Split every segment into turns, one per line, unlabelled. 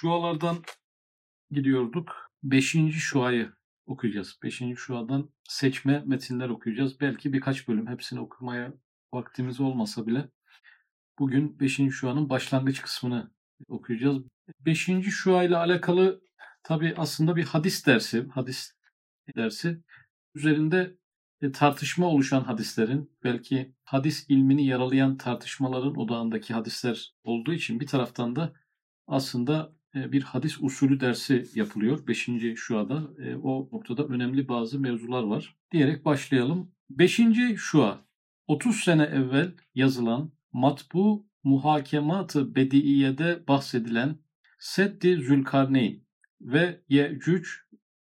şualardan gidiyorduk. Beşinci şuayı okuyacağız. Beşinci şuadan seçme metinler okuyacağız. Belki birkaç bölüm hepsini okumaya vaktimiz olmasa bile bugün beşinci şuanın başlangıç kısmını okuyacağız. Beşinci şua ile alakalı tabi aslında bir hadis dersi, hadis dersi üzerinde e, tartışma oluşan hadislerin belki hadis ilmini yaralayan tartışmaların odağındaki hadisler olduğu için bir taraftan da aslında bir hadis usulü dersi yapılıyor 5. şuada. E, o noktada önemli bazı mevzular var. Diyerek başlayalım. 5. şua 30 sene evvel yazılan matbu muhakemat-ı bediiyede bahsedilen Seddi Zülkarneyn ve Yecüc,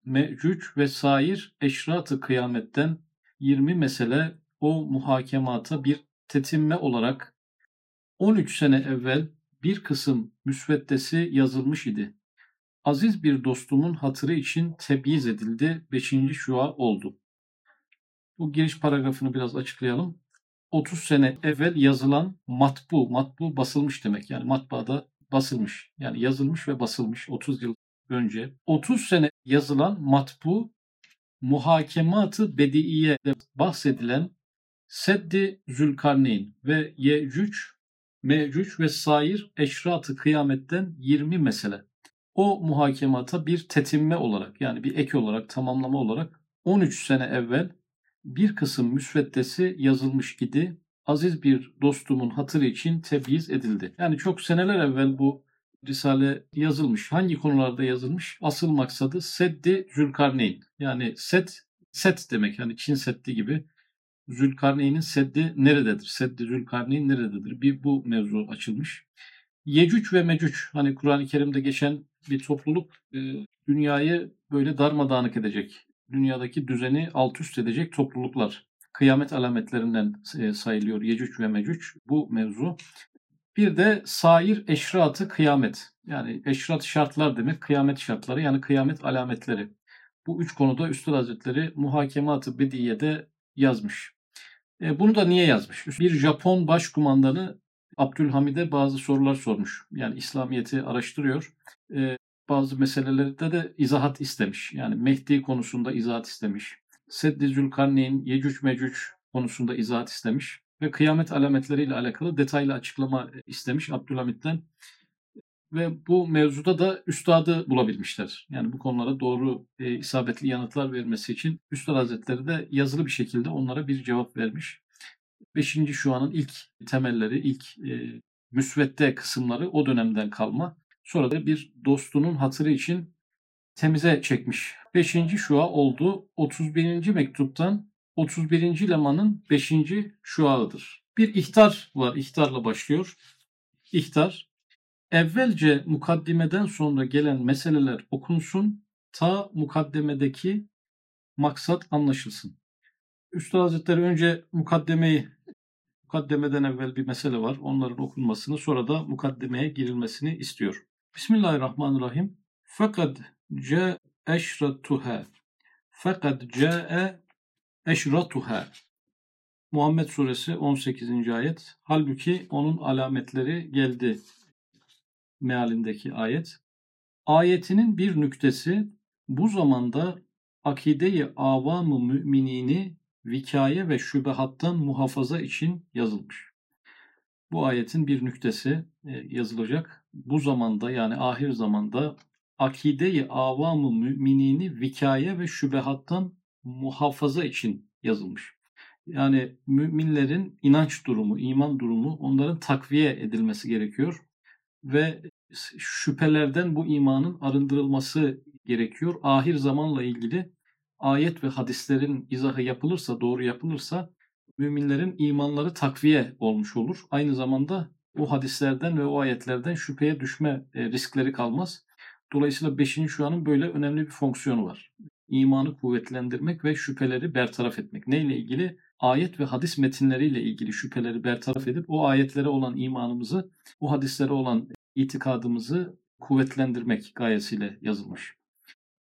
Mecüc ve sair eşrat-ı kıyametten 20 mesele o muhakemata bir tetimme olarak 13 sene evvel bir kısım müsveddesi yazılmış idi. Aziz bir dostumun hatırı için tebyiz edildi. 5. şua oldu. Bu giriş paragrafını biraz açıklayalım. 30 sene evvel yazılan matbu, matbu basılmış demek. Yani matbaada basılmış. Yani yazılmış ve basılmış 30 yıl önce. 30 sene yazılan matbu muhakematı bediiyede bahsedilen Seddi Zülkarneyn ve Yecüc, Mecüc ve sair eşratı kıyametten 20 mesele. O muhakemata bir tetimme olarak yani bir ek olarak tamamlama olarak 13 sene evvel bir kısım müsveddesi yazılmış idi. Aziz bir dostumun hatırı için tebyiz edildi. Yani çok seneler evvel bu Risale yazılmış. Hangi konularda yazılmış? Asıl maksadı Seddi Zülkarneyn. Yani Set, Set demek yani Çin Seddi gibi. Zülkarneyn'in Seddi nerededir? Seddi Zülkarneyn nerededir? Bir bu mevzu açılmış. Yecüc ve Mecüc hani Kur'an-ı Kerim'de geçen bir topluluk e, dünyayı böyle darmadağınık edecek. Dünyadaki düzeni alt üst edecek topluluklar. Kıyamet alametlerinden e, sayılıyor Yecüc ve Mecüc bu mevzu. Bir de sair eşratı kıyamet. Yani eşrat şartlar demek kıyamet şartları yani kıyamet alametleri. Bu üç konuda Üstad Hazretleri Muhakemat-ı Bediye'de yazmış. E, bunu da niye yazmış? Bir Japon başkumandanı Abdülhamid'e bazı sorular sormuş. Yani İslamiyet'i araştırıyor. E, bazı meselelerde de izahat istemiş. Yani Mehdi konusunda izahat istemiş. Seddi Zülkarneyn, Yecüc Mecüc konusunda izahat istemiş ve kıyamet alametleriyle alakalı detaylı açıklama istemiş Abdülhamit'ten. Ve bu mevzuda da üstadı bulabilmişler. Yani bu konulara doğru e, isabetli yanıtlar vermesi için Üstad Hazretleri de yazılı bir şekilde onlara bir cevap vermiş. Beşinci şuanın ilk temelleri, ilk e, müsvedde kısımları o dönemden kalma. Sonra da bir dostunun hatırı için temize çekmiş. Beşinci şua oldu. 31. mektuptan 31. lemanın 5. şuağıdır. Bir ihtar var. İhtarla başlıyor. İhtar. Evvelce mukaddimeden sonra gelen meseleler okunsun. Ta mukaddemedeki maksat anlaşılsın. Üstad Hazretleri önce mukaddemeyi mukaddemeden evvel bir mesele var. Onların okunmasını sonra da mukaddemeye girilmesini istiyor. Bismillahirrahmanirrahim. Fakat ce eşratuha. Fakat ce'e eşratuha. Muhammed suresi 18. ayet. Halbuki onun alametleri geldi mealindeki ayet. Ayetinin bir nüktesi bu zamanda akideyi avamı müminini vikaye ve şübehattan muhafaza için yazılmış. Bu ayetin bir nüktesi e, yazılacak. Bu zamanda yani ahir zamanda akideyi avamı müminini vikaye ve şübehattan muhafaza için yazılmış. Yani müminlerin inanç durumu, iman durumu onların takviye edilmesi gerekiyor ve şüphelerden bu imanın arındırılması gerekiyor. Ahir zamanla ilgili ayet ve hadislerin izahı yapılırsa, doğru yapılırsa müminlerin imanları takviye olmuş olur. Aynı zamanda o hadislerden ve o ayetlerden şüpheye düşme e, riskleri kalmaz. Dolayısıyla 5. şuanın böyle önemli bir fonksiyonu var imanı kuvvetlendirmek ve şüpheleri bertaraf etmek. Neyle ilgili? Ayet ve hadis metinleriyle ilgili şüpheleri bertaraf edip o ayetlere olan imanımızı, o hadislere olan itikadımızı kuvvetlendirmek gayesiyle yazılmış.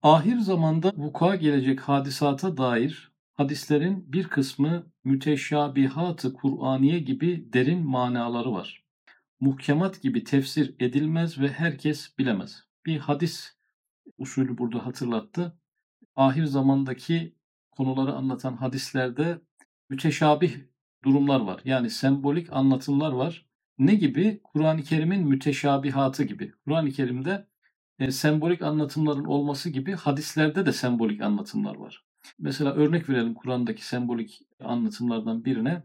Ahir zamanda vuku'a gelecek hadisata dair hadislerin bir kısmı müteşabihat-ı Kur'aniye gibi derin manaları var. Muhkemat gibi tefsir edilmez ve herkes bilemez. bir hadis usulü burada hatırlattı. Ahir zamandaki konuları anlatan hadislerde müteşabih durumlar var. Yani sembolik anlatımlar var. Ne gibi? Kur'an-ı Kerim'in müteşabihatı gibi. Kur'an-ı Kerim'de e, sembolik anlatımların olması gibi hadislerde de sembolik anlatımlar var. Mesela örnek verelim Kur'an'daki sembolik anlatımlardan birine.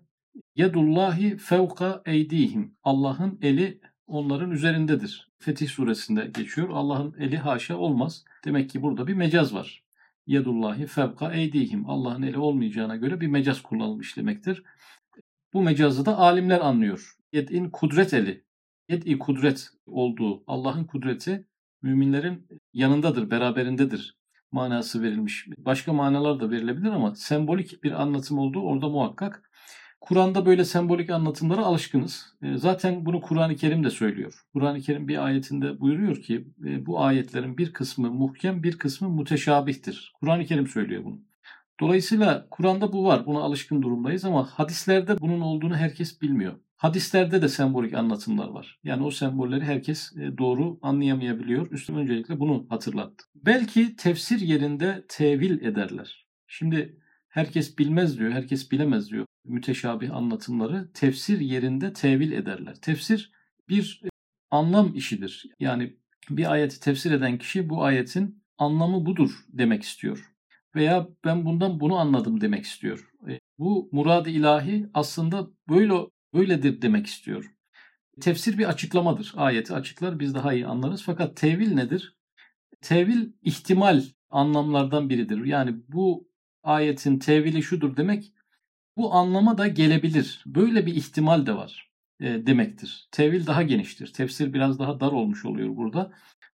Yedullahi fevka eydihim. Allah'ın eli onların üzerindedir. Fetih suresinde geçiyor. Allah'ın eli haşa olmaz. Demek ki burada bir mecaz var. Yedullahi fevka eydihim. Allah'ın eli olmayacağına göre bir mecaz kullanılmış demektir. Bu mecazı da alimler anlıyor. Yed'in kudret eli. Yed'i kudret olduğu, Allah'ın kudreti müminlerin yanındadır, beraberindedir manası verilmiş. Başka manalar da verilebilir ama sembolik bir anlatım olduğu orada muhakkak. Kur'an'da böyle sembolik anlatımlara alışkınız. E, zaten bunu Kur'an-ı Kerim de söylüyor. Kur'an-ı Kerim bir ayetinde buyuruyor ki e, bu ayetlerin bir kısmı muhkem bir kısmı muteşabihtir. Kur'an-ı Kerim söylüyor bunu. Dolayısıyla Kur'an'da bu var. Buna alışkın durumdayız ama hadislerde bunun olduğunu herkes bilmiyor. Hadislerde de sembolik anlatımlar var. Yani o sembolleri herkes e, doğru anlayamayabiliyor. Üstüm öncelikle bunu hatırlattı. Belki tefsir yerinde tevil ederler. Şimdi herkes bilmez diyor, herkes bilemez diyor müteşabih anlatımları tefsir yerinde tevil ederler. Tefsir bir e, anlam işidir. Yani bir ayeti tefsir eden kişi bu ayetin anlamı budur demek istiyor. Veya ben bundan bunu anladım demek istiyor. E, bu murad-ı ilahi aslında böyle böyledir demek istiyor. Tefsir bir açıklamadır. Ayeti açıklar biz daha iyi anlarız. Fakat tevil nedir? Tevil ihtimal anlamlardan biridir. Yani bu ayetin tevili şudur demek bu anlama da gelebilir. Böyle bir ihtimal de var e, demektir. Tevil daha geniştir. Tefsir biraz daha dar olmuş oluyor burada.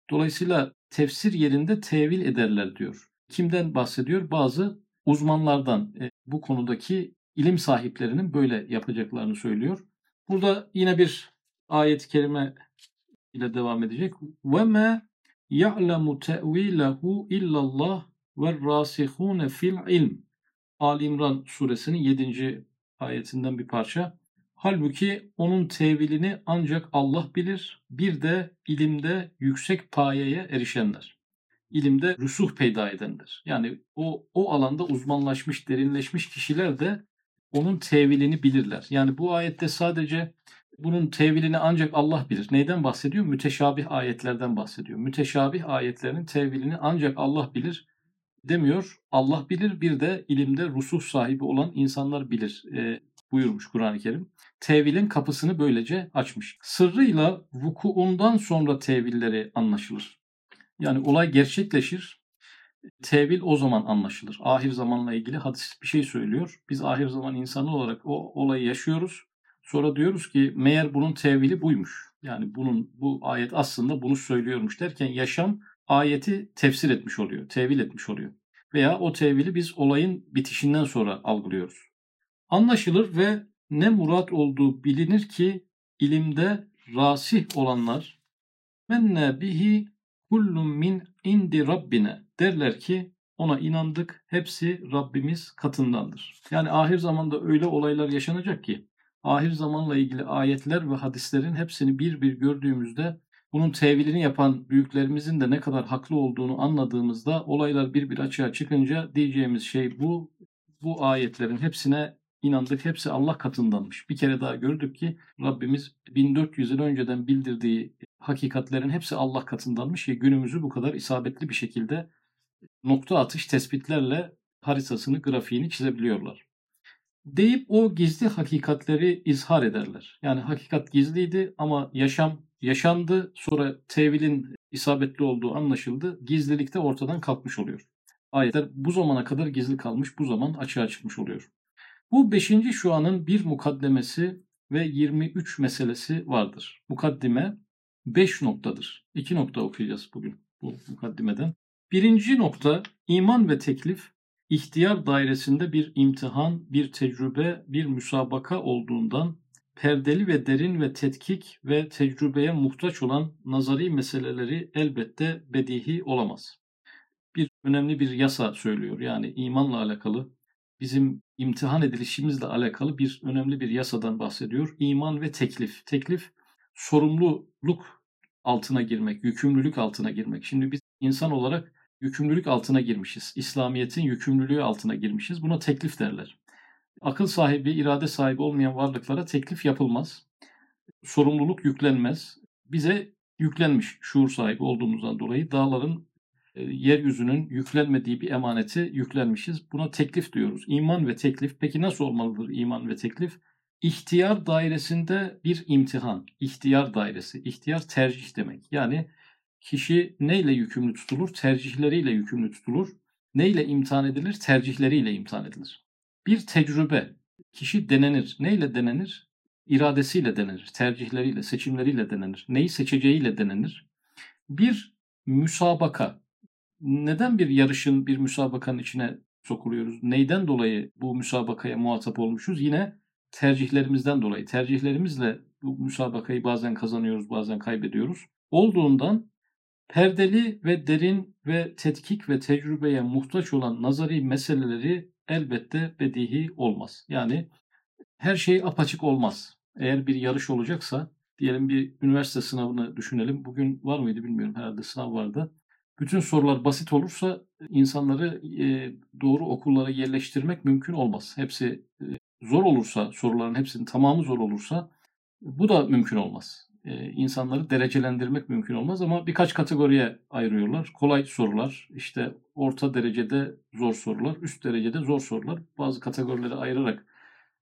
Dolayısıyla tefsir yerinde tevil ederler diyor. Kimden bahsediyor? Bazı uzmanlardan e, bu konudaki ilim sahiplerinin böyle yapacaklarını söylüyor. Burada yine bir ayet-i kerime ile devam edecek. Ve me ya'lemu te'vilehu illallah ve rasihune fil ilm. Ali İmran suresinin 7. ayetinden bir parça. Halbuki onun tevilini ancak Allah bilir. Bir de ilimde yüksek payeye erişenler. İlimde rüsuh peyda edenler. Yani o, o alanda uzmanlaşmış, derinleşmiş kişiler de onun tevilini bilirler. Yani bu ayette sadece bunun tevilini ancak Allah bilir. Neyden bahsediyor? Müteşabih ayetlerden bahsediyor. Müteşabih ayetlerin tevilini ancak Allah bilir demiyor. Allah bilir bir de ilimde rusuh sahibi olan insanlar bilir e, buyurmuş Kur'an-ı Kerim. Tevilin kapısını böylece açmış. Sırrıyla vukuundan sonra tevilleri anlaşılır. Yani olay gerçekleşir. Tevil o zaman anlaşılır. Ahir zamanla ilgili hadis bir şey söylüyor. Biz ahir zaman insanı olarak o olayı yaşıyoruz. Sonra diyoruz ki meğer bunun tevili buymuş. Yani bunun bu ayet aslında bunu söylüyormuş derken yaşam ayeti tefsir etmiş oluyor, tevil etmiş oluyor. Veya o tevili biz olayın bitişinden sonra algılıyoruz. Anlaşılır ve ne murat olduğu bilinir ki ilimde rasih olanlar menne bihi kullun min indi rabbine derler ki ona inandık hepsi Rabbimiz katındandır. Yani ahir zamanda öyle olaylar yaşanacak ki ahir zamanla ilgili ayetler ve hadislerin hepsini bir bir gördüğümüzde bunun tevilini yapan büyüklerimizin de ne kadar haklı olduğunu anladığımızda olaylar bir bir açığa çıkınca diyeceğimiz şey bu. Bu ayetlerin hepsine inandık. Hepsi Allah katındanmış. Bir kere daha gördük ki Rabbimiz 1400 yıl önceden bildirdiği hakikatlerin hepsi Allah katındanmış ki günümüzü bu kadar isabetli bir şekilde nokta atış tespitlerle haritasını, grafiğini çizebiliyorlar. Deyip o gizli hakikatleri izhar ederler. Yani hakikat gizliydi ama yaşam yaşandı. Sonra tevilin isabetli olduğu anlaşıldı. Gizlilik de ortadan kalkmış oluyor. Ayetler bu zamana kadar gizli kalmış, bu zaman açığa çıkmış oluyor. Bu 5. şu anın bir mukaddemesi ve 23 meselesi vardır. Mukaddime 5 noktadır. 2 nokta okuyacağız bugün bu mukaddimeden. Birinci nokta iman ve teklif ihtiyar dairesinde bir imtihan, bir tecrübe, bir müsabaka olduğundan perdeli ve derin ve tetkik ve tecrübeye muhtaç olan nazari meseleleri elbette bedihi olamaz. Bir önemli bir yasa söylüyor. Yani imanla alakalı bizim imtihan edilişimizle alakalı bir önemli bir yasadan bahsediyor. İman ve teklif. Teklif sorumluluk altına girmek, yükümlülük altına girmek. Şimdi biz insan olarak yükümlülük altına girmişiz. İslamiyet'in yükümlülüğü altına girmişiz. Buna teklif derler. Akıl sahibi, irade sahibi olmayan varlıklara teklif yapılmaz. Sorumluluk yüklenmez. Bize yüklenmiş şuur sahibi olduğumuzdan dolayı dağların e, yeryüzünün yüklenmediği bir emaneti yüklenmişiz. Buna teklif diyoruz. İman ve teklif. Peki nasıl olmalıdır iman ve teklif? İhtiyar dairesinde bir imtihan. İhtiyar dairesi. İhtiyar tercih demek. Yani kişi neyle yükümlü tutulur? Tercihleriyle yükümlü tutulur. Neyle imtihan edilir? Tercihleriyle imtihan edilir. Bir tecrübe. Kişi denenir. Neyle denenir? İradesiyle denenir. Tercihleriyle, seçimleriyle denenir. Neyi seçeceğiyle denenir. Bir müsabaka. Neden bir yarışın, bir müsabakanın içine sokuluyoruz? Neyden dolayı bu müsabakaya muhatap olmuşuz? Yine tercihlerimizden dolayı. Tercihlerimizle bu müsabakayı bazen kazanıyoruz, bazen kaybediyoruz. Olduğundan perdeli ve derin ve tetkik ve tecrübeye muhtaç olan nazari meseleleri elbette bedihi olmaz. Yani her şey apaçık olmaz. Eğer bir yarış olacaksa diyelim bir üniversite sınavını düşünelim. Bugün var mıydı bilmiyorum herhalde sınav vardı. Bütün sorular basit olursa insanları doğru okullara yerleştirmek mümkün olmaz. Hepsi zor olursa soruların hepsinin tamamı zor olursa bu da mümkün olmaz. Ee, insanları derecelendirmek mümkün olmaz ama birkaç kategoriye ayırıyorlar. Kolay sorular, işte orta derecede zor sorular, üst derecede zor sorular. Bazı kategorilere ayırarak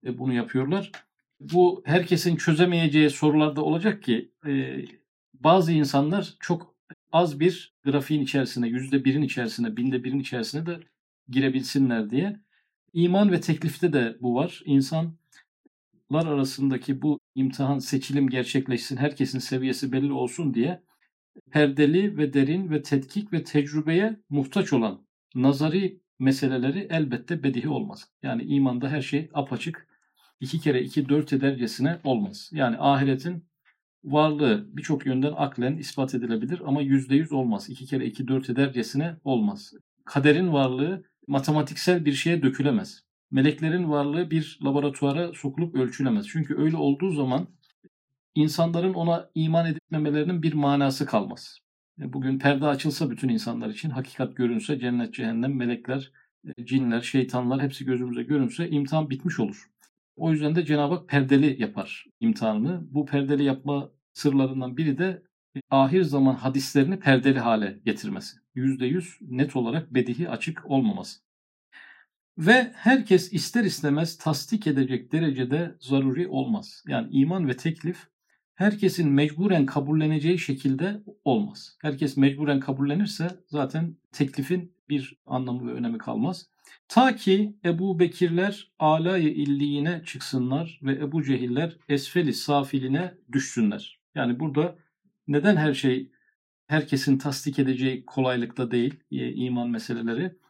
e, bunu yapıyorlar. Bu herkesin çözemeyeceği sorular da olacak ki e, bazı insanlar çok az bir grafiğin içerisine, yüzde birin içerisine, binde birin içerisine de girebilsinler diye İman ve teklifte de bu var. İnsanlar arasındaki bu imtihan, seçilim gerçekleşsin, herkesin seviyesi belli olsun diye perdeli ve derin ve tetkik ve tecrübeye muhtaç olan nazari meseleleri elbette bedihi olmaz. Yani imanda her şey apaçık, iki kere iki dört edercesine olmaz. Yani ahiretin varlığı birçok yönden aklen ispat edilebilir ama yüzde yüz olmaz. İki kere iki dört edercesine olmaz. Kaderin varlığı matematiksel bir şeye dökülemez. Meleklerin varlığı bir laboratuvara sokulup ölçülemez. Çünkü öyle olduğu zaman insanların ona iman etmemelerinin bir manası kalmaz. E, bugün perde açılsa bütün insanlar için, hakikat görünse, cennet, cehennem, melekler, e, cinler, şeytanlar hepsi gözümüze görünse imtihan bitmiş olur. O yüzden de Cenab-ı Hak perdeli yapar imtihanını. Bu perdeli yapma sırlarından biri de ahir zaman hadislerini perdeli hale getirmesi. %100 net olarak bedihi açık olmaması. Ve herkes ister istemez tasdik edecek derecede zaruri olmaz. Yani iman ve teklif herkesin mecburen kabulleneceği şekilde olmaz. Herkes mecburen kabullenirse zaten teklifin bir anlamı ve önemi kalmaz. Ta ki Ebu Bekirler alayı illiğine çıksınlar ve Ebu Cehiller esfeli safiline düşsünler. Yani burada neden her şey herkesin tasdik edeceği kolaylıkta değil e, iman meseleleri?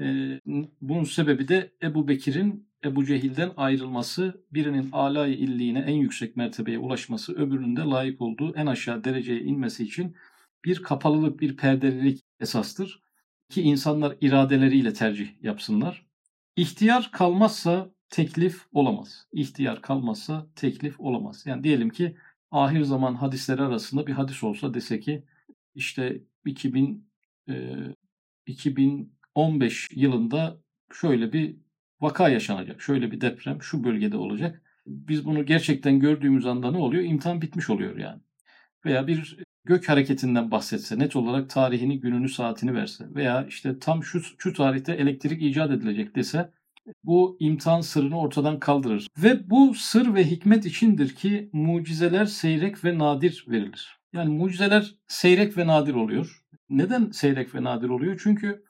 E, bunun sebebi de Ebu Bekir'in Ebu Cehil'den ayrılması, birinin alay illiğine en yüksek mertebeye ulaşması, öbürünün de layık olduğu en aşağı dereceye inmesi için bir kapalılık, bir perdelilik esastır. Ki insanlar iradeleriyle tercih yapsınlar. İhtiyar kalmazsa teklif olamaz. İhtiyar kalmazsa teklif olamaz. Yani diyelim ki ahir zaman hadisleri arasında bir hadis olsa dese ki işte 2000 e, 2015 yılında şöyle bir vaka yaşanacak. Şöyle bir deprem şu bölgede olacak. Biz bunu gerçekten gördüğümüz anda ne oluyor? İmtihan bitmiş oluyor yani. Veya bir gök hareketinden bahsetse, net olarak tarihini, gününü, saatini verse veya işte tam şu, şu tarihte elektrik icat edilecek dese bu imtihan sırrını ortadan kaldırır. Ve bu sır ve hikmet içindir ki mucizeler seyrek ve nadir verilir. Yani mucizeler seyrek ve nadir oluyor. Neden seyrek ve nadir oluyor? Çünkü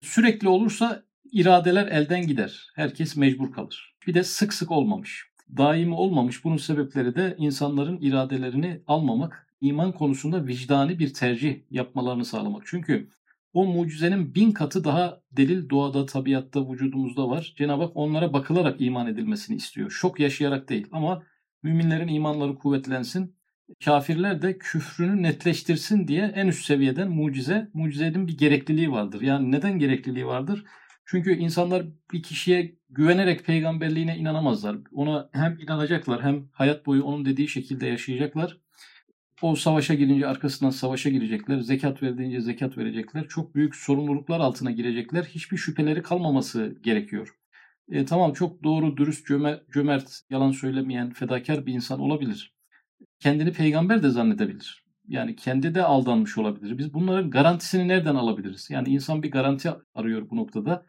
sürekli olursa iradeler elden gider. Herkes mecbur kalır. Bir de sık sık olmamış. Daimi olmamış. Bunun sebepleri de insanların iradelerini almamak, iman konusunda vicdani bir tercih yapmalarını sağlamak. Çünkü o mucizenin bin katı daha delil doğada, tabiatta, vücudumuzda var. Cenab-ı Hak onlara bakılarak iman edilmesini istiyor. Şok yaşayarak değil ama müminlerin imanları kuvvetlensin. Kafirler de küfrünü netleştirsin diye en üst seviyeden mucize, mucizenin bir gerekliliği vardır. Yani neden gerekliliği vardır? Çünkü insanlar bir kişiye güvenerek peygamberliğine inanamazlar. Ona hem inanacaklar hem hayat boyu onun dediği şekilde yaşayacaklar. o savaşa girince arkasından savaşa girecekler. Zekat verdiğince zekat verecekler. Çok büyük sorumluluklar altına girecekler. Hiçbir şüpheleri kalmaması gerekiyor. E, tamam çok doğru, dürüst, cömert, yalan söylemeyen, fedakar bir insan olabilir. Kendini peygamber de zannedebilir. Yani kendi de aldanmış olabilir. Biz bunların garantisini nereden alabiliriz? Yani insan bir garanti arıyor bu noktada.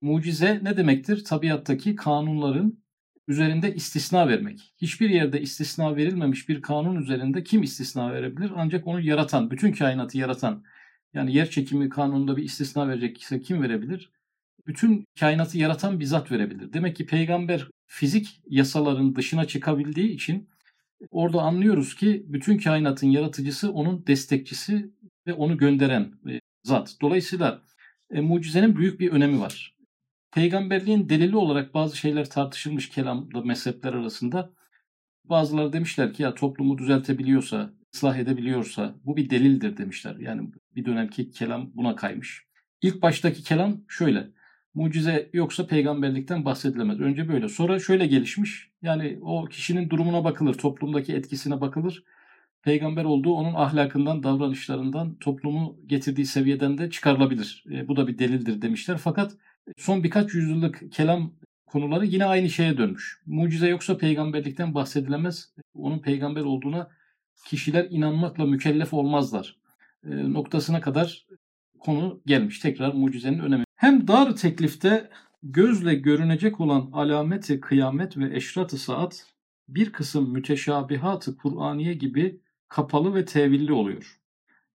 Mucize ne demektir? Tabiattaki kanunların üzerinde istisna vermek. Hiçbir yerde istisna verilmemiş bir kanun üzerinde kim istisna verebilir? Ancak onu yaratan, bütün kainatı yaratan. Yani yer çekimi kanununda bir istisna verecek ise kim verebilir? Bütün kainatı yaratan bir zat verebilir. Demek ki peygamber fizik yasaların dışına çıkabildiği için orada anlıyoruz ki bütün kainatın yaratıcısı onun destekçisi ve onu gönderen e, zat. Dolayısıyla e, mucizenin büyük bir önemi var peygamberliğin delili olarak bazı şeyler tartışılmış kelamda mezhepler arasında. Bazıları demişler ki ya toplumu düzeltebiliyorsa, ıslah edebiliyorsa bu bir delildir demişler. Yani bir dönemki kelam buna kaymış. İlk baştaki kelam şöyle. Mucize yoksa peygamberlikten bahsedilemez. Önce böyle. Sonra şöyle gelişmiş. Yani o kişinin durumuna bakılır, toplumdaki etkisine bakılır. Peygamber olduğu onun ahlakından, davranışlarından, toplumu getirdiği seviyeden de çıkarılabilir. E, bu da bir delildir demişler. Fakat son birkaç yüzyıllık kelam konuları yine aynı şeye dönmüş. Mucize yoksa peygamberlikten bahsedilemez. Onun peygamber olduğuna kişiler inanmakla mükellef olmazlar. E, noktasına kadar konu gelmiş. Tekrar mucizenin önemi. Hem dar teklifte gözle görünecek olan alameti kıyamet ve eşrat-ı saat bir kısım müteşabihat-ı Kur'aniye gibi kapalı ve tevilli oluyor.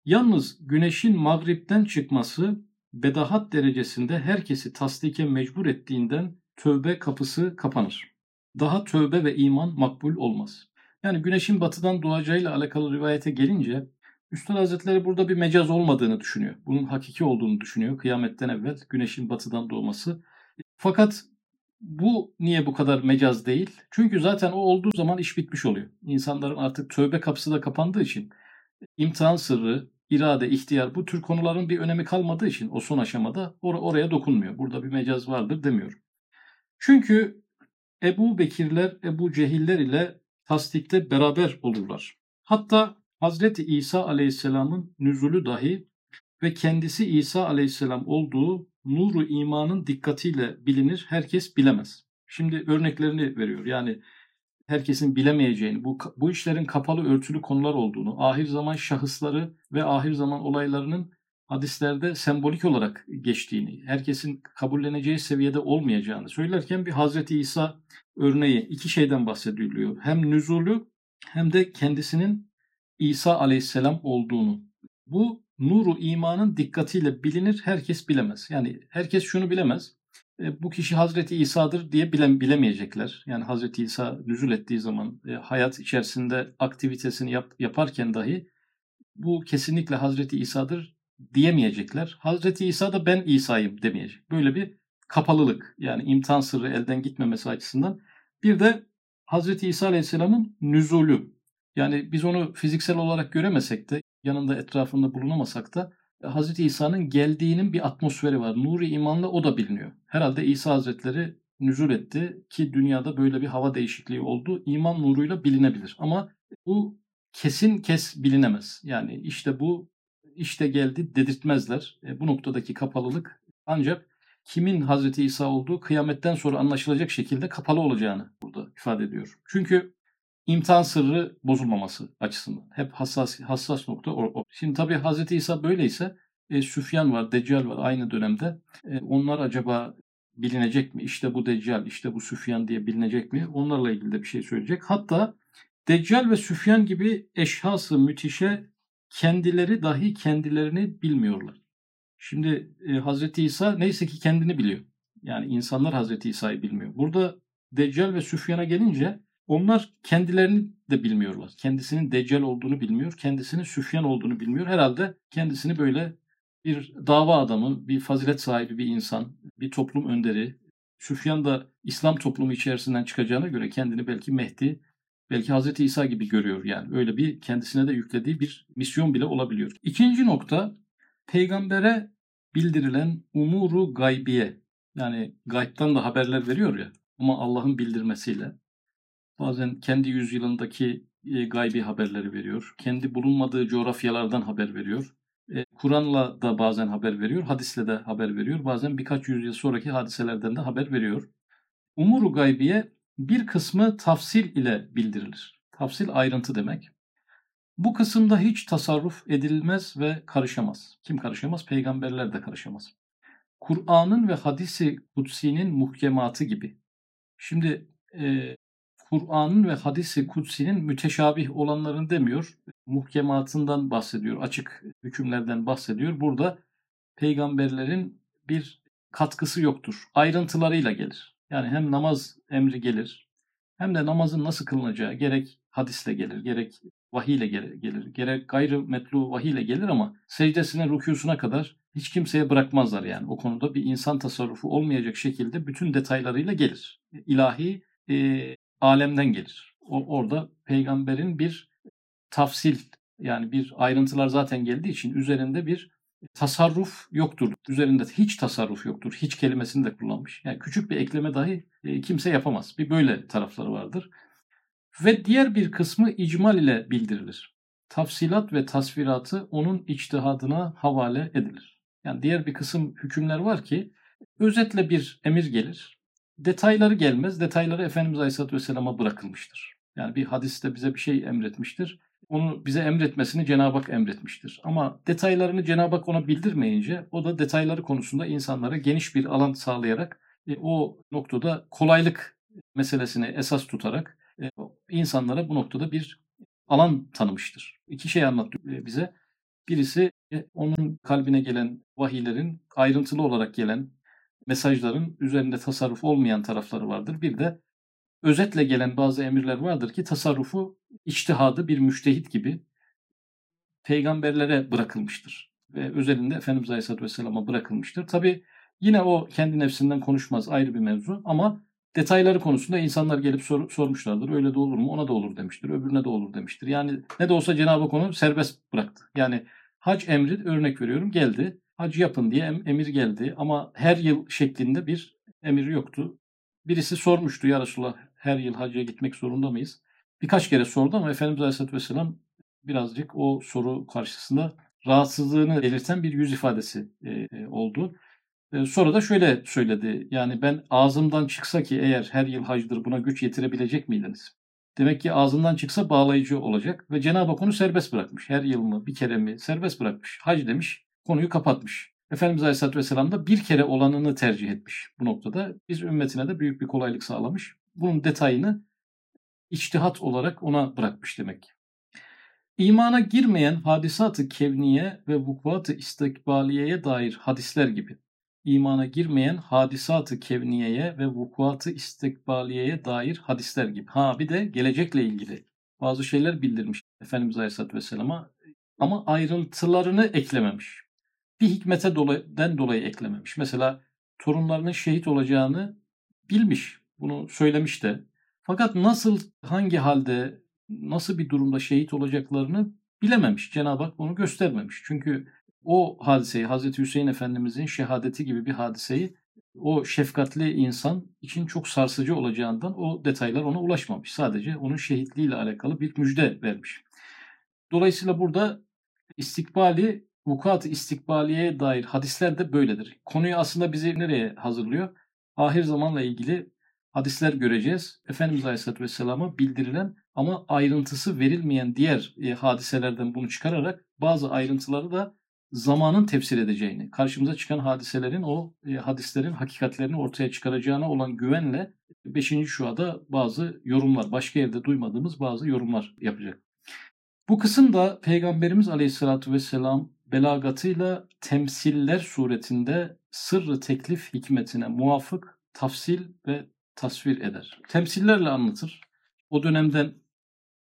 Yalnız güneşin mağripten çıkması bedahat derecesinde herkesi tasdike mecbur ettiğinden tövbe kapısı kapanır. Daha tövbe ve iman makbul olmaz. Yani güneşin batıdan doğacağıyla alakalı rivayete gelince Üstad Hazretleri burada bir mecaz olmadığını düşünüyor. Bunun hakiki olduğunu düşünüyor kıyametten evvel güneşin batıdan doğması. Fakat bu niye bu kadar mecaz değil? Çünkü zaten o olduğu zaman iş bitmiş oluyor. İnsanların artık tövbe kapısı da kapandığı için imtihan sırrı, irade, ihtiyar bu tür konuların bir önemi kalmadığı için o son aşamada or- oraya dokunmuyor. Burada bir mecaz vardır demiyorum. Çünkü Ebu Bekirler, Ebu Cehiller ile tasdikte beraber olurlar. Hatta Hazreti İsa Aleyhisselam'ın nüzulü dahi ve kendisi İsa Aleyhisselam olduğu nuru imanın dikkatiyle bilinir, herkes bilemez. Şimdi örneklerini veriyor. Yani herkesin bilemeyeceğini, bu, bu işlerin kapalı örtülü konular olduğunu, ahir zaman şahısları ve ahir zaman olaylarının hadislerde sembolik olarak geçtiğini, herkesin kabulleneceği seviyede olmayacağını söylerken bir Hazreti İsa örneği iki şeyden bahsediliyor. Hem nüzulü hem de kendisinin İsa aleyhisselam olduğunu. Bu nuru imanın dikkatiyle bilinir, herkes bilemez. Yani herkes şunu bilemez. E, bu kişi Hazreti İsa'dır diye bile, bilemeyecekler. Yani Hazreti İsa nüzul ettiği zaman e, hayat içerisinde aktivitesini yap, yaparken dahi bu kesinlikle Hazreti İsa'dır diyemeyecekler. Hazreti İsa da ben İsa'yım demeyecek. Böyle bir kapalılık yani imtihan sırrı elden gitmemesi açısından. Bir de Hazreti İsa Aleyhisselam'ın nüzulü. Yani biz onu fiziksel olarak göremesek de yanında etrafında bulunamasak da Hazreti İsa'nın geldiğinin bir atmosferi var. Nuri imanla o da biliniyor. Herhalde İsa Hazretleri nüzul etti ki dünyada böyle bir hava değişikliği oldu. İman nuruyla bilinebilir. Ama bu kesin kes bilinemez. Yani işte bu işte geldi dedirtmezler. E, bu noktadaki kapalılık ancak kimin Hazreti İsa olduğu kıyametten sonra anlaşılacak şekilde kapalı olacağını burada ifade ediyor. Çünkü imtihan sırrı bozulmaması açısından. Hep hassas hassas nokta o. Şimdi tabii Hazreti İsa böyleyse e, Süfyan var, Deccal var aynı dönemde. E, onlar acaba bilinecek mi? İşte bu Deccal, işte bu Süfyan diye bilinecek mi? Onlarla ilgili de bir şey söyleyecek. Hatta Deccal ve Süfyan gibi eşhası müthişe kendileri dahi kendilerini bilmiyorlar. Şimdi e, Hazreti İsa neyse ki kendini biliyor. Yani insanlar Hazreti İsa'yı bilmiyor. Burada Deccal ve Süfyan'a gelince onlar kendilerini de bilmiyorlar. Kendisinin Deccal olduğunu bilmiyor. Kendisinin Süfyan olduğunu bilmiyor. Herhalde kendisini böyle bir dava adamı, bir fazilet sahibi bir insan, bir toplum önderi. Süfyan da İslam toplumu içerisinden çıkacağına göre kendini belki Mehdi, belki Hazreti İsa gibi görüyor. Yani öyle bir kendisine de yüklediği bir misyon bile olabiliyor. İkinci nokta peygambere bildirilen umuru gaybiye. Yani gaybtan da haberler veriyor ya ama Allah'ın bildirmesiyle bazen kendi yüzyılındaki e, gaybi haberleri veriyor. Kendi bulunmadığı coğrafyalardan haber veriyor. E, Kur'an'la da bazen haber veriyor, hadisle de haber veriyor. Bazen birkaç yüzyıl sonraki hadiselerden de haber veriyor. Umuru gaybiye bir kısmı tafsil ile bildirilir. Tafsil ayrıntı demek. Bu kısımda hiç tasarruf edilmez ve karışamaz. Kim karışamaz? Peygamberler de karışamaz. Kur'an'ın ve hadisi kutsinin muhkematı gibi. Şimdi e, Kur'an'ın ve hadisi kutsinin müteşabih olanların demiyor. Muhkematından bahsediyor. Açık hükümlerden bahsediyor. Burada peygamberlerin bir katkısı yoktur. Ayrıntılarıyla gelir. Yani hem namaz emri gelir hem de namazın nasıl kılınacağı gerek hadisle gelir, gerek vahiyle gelir gerek gayrı metlu vahiyle gelir ama secdesine, rükûsuna kadar hiç kimseye bırakmazlar yani. O konuda bir insan tasarrufu olmayacak şekilde bütün detaylarıyla gelir. İlahi e, alemden gelir. O, orada peygamberin bir tafsil yani bir ayrıntılar zaten geldiği için üzerinde bir tasarruf yoktur. Üzerinde hiç tasarruf yoktur. Hiç kelimesini de kullanmış. Yani küçük bir ekleme dahi e, kimse yapamaz. Bir böyle tarafları vardır. Ve diğer bir kısmı icmal ile bildirilir. Tafsilat ve tasviratı onun içtihadına havale edilir. Yani diğer bir kısım hükümler var ki özetle bir emir gelir. Detayları gelmez. Detayları Efendimiz Aleyhisselatü Vesselam'a bırakılmıştır. Yani bir hadiste bize bir şey emretmiştir. Onu bize emretmesini Cenab-ı Hak emretmiştir. Ama detaylarını Cenab-ı Hak ona bildirmeyince o da detayları konusunda insanlara geniş bir alan sağlayarak e, o noktada kolaylık meselesini esas tutarak e, insanlara bu noktada bir alan tanımıştır. İki şey anlattı e, bize. Birisi e, onun kalbine gelen vahiylerin ayrıntılı olarak gelen mesajların üzerinde tasarruf olmayan tarafları vardır. Bir de özetle gelen bazı emirler vardır ki tasarrufu içtihadı bir müştehit gibi peygamberlere bırakılmıştır. Ve özelinde Efendimiz Aleyhisselatü Vesselam'a bırakılmıştır. Tabi yine o kendi nefsinden konuşmaz ayrı bir mevzu ama detayları konusunda insanlar gelip sor, sormuşlardır. Öyle de olur mu? Ona da olur demiştir. Öbürüne de olur demiştir. Yani ne de olsa Cenab-ı Hak onu serbest bıraktı. Yani hac emri örnek veriyorum geldi. Hac yapın diye emir geldi ama her yıl şeklinde bir emir yoktu. Birisi sormuştu ya Resulallah her yıl hacca gitmek zorunda mıyız? Birkaç kere sordu ama Efendimiz Aleyhisselatü Vesselam birazcık o soru karşısında rahatsızlığını belirten bir yüz ifadesi e, oldu. E, sonra da şöyle söyledi. Yani ben ağzımdan çıksa ki eğer her yıl hacdır buna güç yetirebilecek miydiniz? Demek ki ağzından çıksa bağlayıcı olacak ve Cenab-ı Hak onu serbest bırakmış. Her yıl mı bir kere mi serbest bırakmış. Hac demiş konuyu kapatmış. Efendimiz Aleyhisselatü Vesselam da bir kere olanını tercih etmiş bu noktada. Biz ümmetine de büyük bir kolaylık sağlamış. Bunun detayını içtihat olarak ona bırakmış demek. İmana girmeyen hadisatı kevniye ve vukuatı istikbaliyeye dair hadisler gibi imana girmeyen hadisatı kevniyeye ve vukuatı istikbaliyeye dair hadisler gibi. Ha bir de gelecekle ilgili bazı şeyler bildirmiş Efendimiz Aleyhisselatü Vesselam'a ama ayrıntılarını eklememiş. Bir hikmete dolayı, dolayı eklememiş. Mesela torunlarının şehit olacağını bilmiş. Bunu söylemiş de. Fakat nasıl, hangi halde, nasıl bir durumda şehit olacaklarını bilememiş. Cenab-ı Hak bunu göstermemiş. Çünkü o hadiseyi Hazreti Hüseyin Efendimizin şehadeti gibi bir hadiseyi o şefkatli insan için çok sarsıcı olacağından o detaylar ona ulaşmamış. Sadece onun şehitliğiyle alakalı bir müjde vermiş. Dolayısıyla burada istikbali, vukuat-ı istikbaliye dair hadisler de böyledir. Konuyu aslında bizi nereye hazırlıyor? Ahir zamanla ilgili hadisler göreceğiz. Efendimiz Aleyhisselatü Vesselam'a bildirilen ama ayrıntısı verilmeyen diğer e, hadiselerden bunu çıkararak bazı ayrıntıları da zamanın tefsir edeceğini, karşımıza çıkan hadiselerin o e, hadislerin hakikatlerini ortaya çıkaracağına olan güvenle 5. şuada bazı yorumlar, başka yerde duymadığımız bazı yorumlar yapacak. Bu kısımda Peygamberimiz Aleyhisselatü Vesselam belagatıyla temsiller suretinde sırrı teklif hikmetine muvafık tafsil ve tasvir eder. Temsillerle anlatır. O dönemden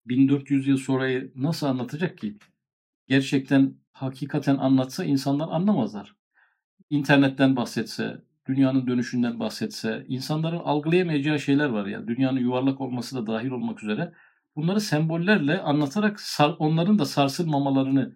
1400 yıl sonrayı nasıl anlatacak ki? Gerçekten hakikaten anlatsa insanlar anlamazlar. İnternetten bahsetse, dünyanın dönüşünden bahsetse, insanların algılayamayacağı şeyler var ya. Dünyanın yuvarlak olması da dahil olmak üzere. Bunları sembollerle anlatarak onların da sarsılmamalarını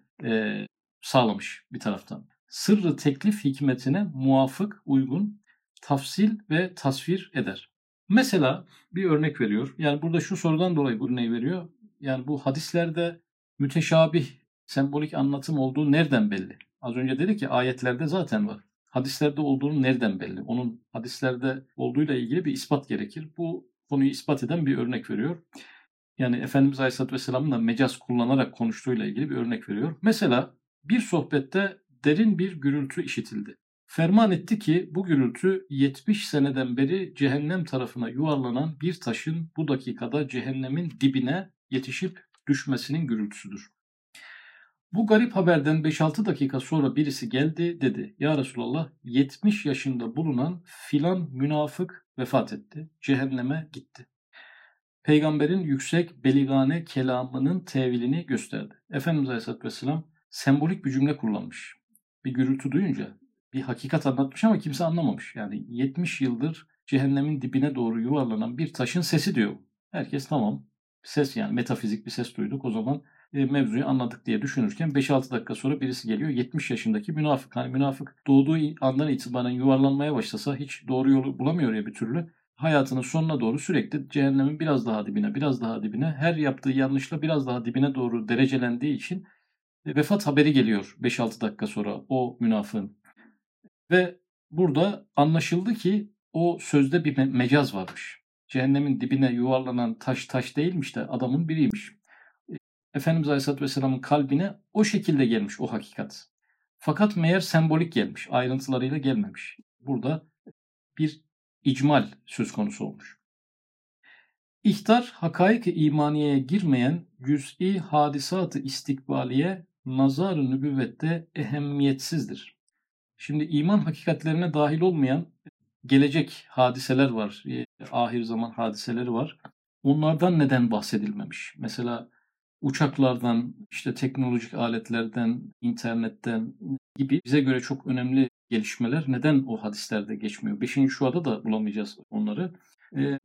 sağlamış bir taraftan. Sırrı teklif hikmetine muvafık, uygun, tafsil ve tasvir eder. Mesela bir örnek veriyor. Yani burada şu sorudan dolayı bu örneği veriyor. Yani bu hadislerde müteşabih, sembolik anlatım olduğu nereden belli? Az önce dedi ki ayetlerde zaten var. Hadislerde olduğunu nereden belli? Onun hadislerde olduğuyla ilgili bir ispat gerekir. Bu konuyu ispat eden bir örnek veriyor. Yani Efendimiz Aleyhisselatü Vesselam'ın da mecaz kullanarak konuştuğuyla ilgili bir örnek veriyor. Mesela bir sohbette derin bir gürültü işitildi. Ferman etti ki bu gürültü 70 seneden beri cehennem tarafına yuvarlanan bir taşın bu dakikada cehennemin dibine yetişip düşmesinin gürültüsüdür. Bu garip haberden 5-6 dakika sonra birisi geldi dedi. Ya Resulallah 70 yaşında bulunan filan münafık vefat etti. Cehenneme gitti. Peygamberin yüksek beligane kelamının tevilini gösterdi. Efendimiz Aleyhisselatü Vesselam sembolik bir cümle kullanmış. Bir gürültü duyunca bir hakikat anlatmış ama kimse anlamamış. Yani 70 yıldır cehennemin dibine doğru yuvarlanan bir taşın sesi diyor. Herkes tamam ses yani metafizik bir ses duyduk. O zaman e, mevzuyu anladık diye düşünürken 5-6 dakika sonra birisi geliyor 70 yaşındaki münafık. Hani münafık doğduğu andan itibaren yuvarlanmaya başlasa hiç doğru yolu bulamıyor ya bir türlü. Hayatının sonuna doğru sürekli cehennemin biraz daha dibine, biraz daha dibine, her yaptığı yanlışla biraz daha dibine doğru derecelendiği için vefat haberi geliyor 5-6 dakika sonra o münafığın. Ve burada anlaşıldı ki o sözde bir mecaz varmış. Cehennemin dibine yuvarlanan taş taş değilmiş de adamın biriymiş. Efendimiz Aleyhisselatü Vesselam'ın kalbine o şekilde gelmiş o hakikat. Fakat meğer sembolik gelmiş, ayrıntılarıyla gelmemiş. Burada bir icmal söz konusu olmuş. İhtar, hakaik-i imaniyeye girmeyen cüz'i hadisatı istikbaliye nazar-ı nübüvvette ehemmiyetsizdir. Şimdi iman hakikatlerine dahil olmayan gelecek hadiseler var, ahir zaman hadiseleri var. Onlardan neden bahsedilmemiş? Mesela uçaklardan, işte teknolojik aletlerden, internetten gibi bize göre çok önemli gelişmeler neden o hadislerde geçmiyor? Beşinci şuada da bulamayacağız onları.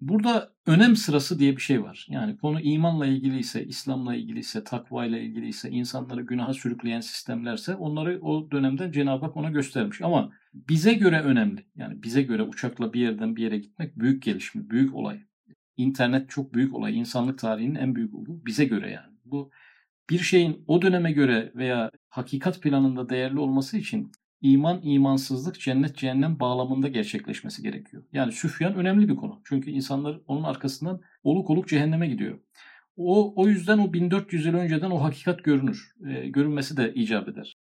Burada önem sırası diye bir şey var. Yani konu imanla ilgili ise, İslam'la ilgili ise, takva ile ilgili ise, insanları günaha sürükleyen sistemlerse onları o dönemde Cenab-ı Hak ona göstermiş. Ama bize göre önemli. Yani bize göre uçakla bir yerden bir yere gitmek büyük gelişme, büyük olay. İnternet çok büyük olay. İnsanlık tarihinin en büyük olduğu bize göre yani. Bu bir şeyin o döneme göre veya hakikat planında değerli olması için iman, imansızlık, cennet, cehennem bağlamında gerçekleşmesi gerekiyor. Yani Süfyan önemli bir konu. Çünkü insanlar onun arkasından oluk oluk cehenneme gidiyor. O, o yüzden o 1400 yıl önceden o hakikat görünür. E, görünmesi de icap eder.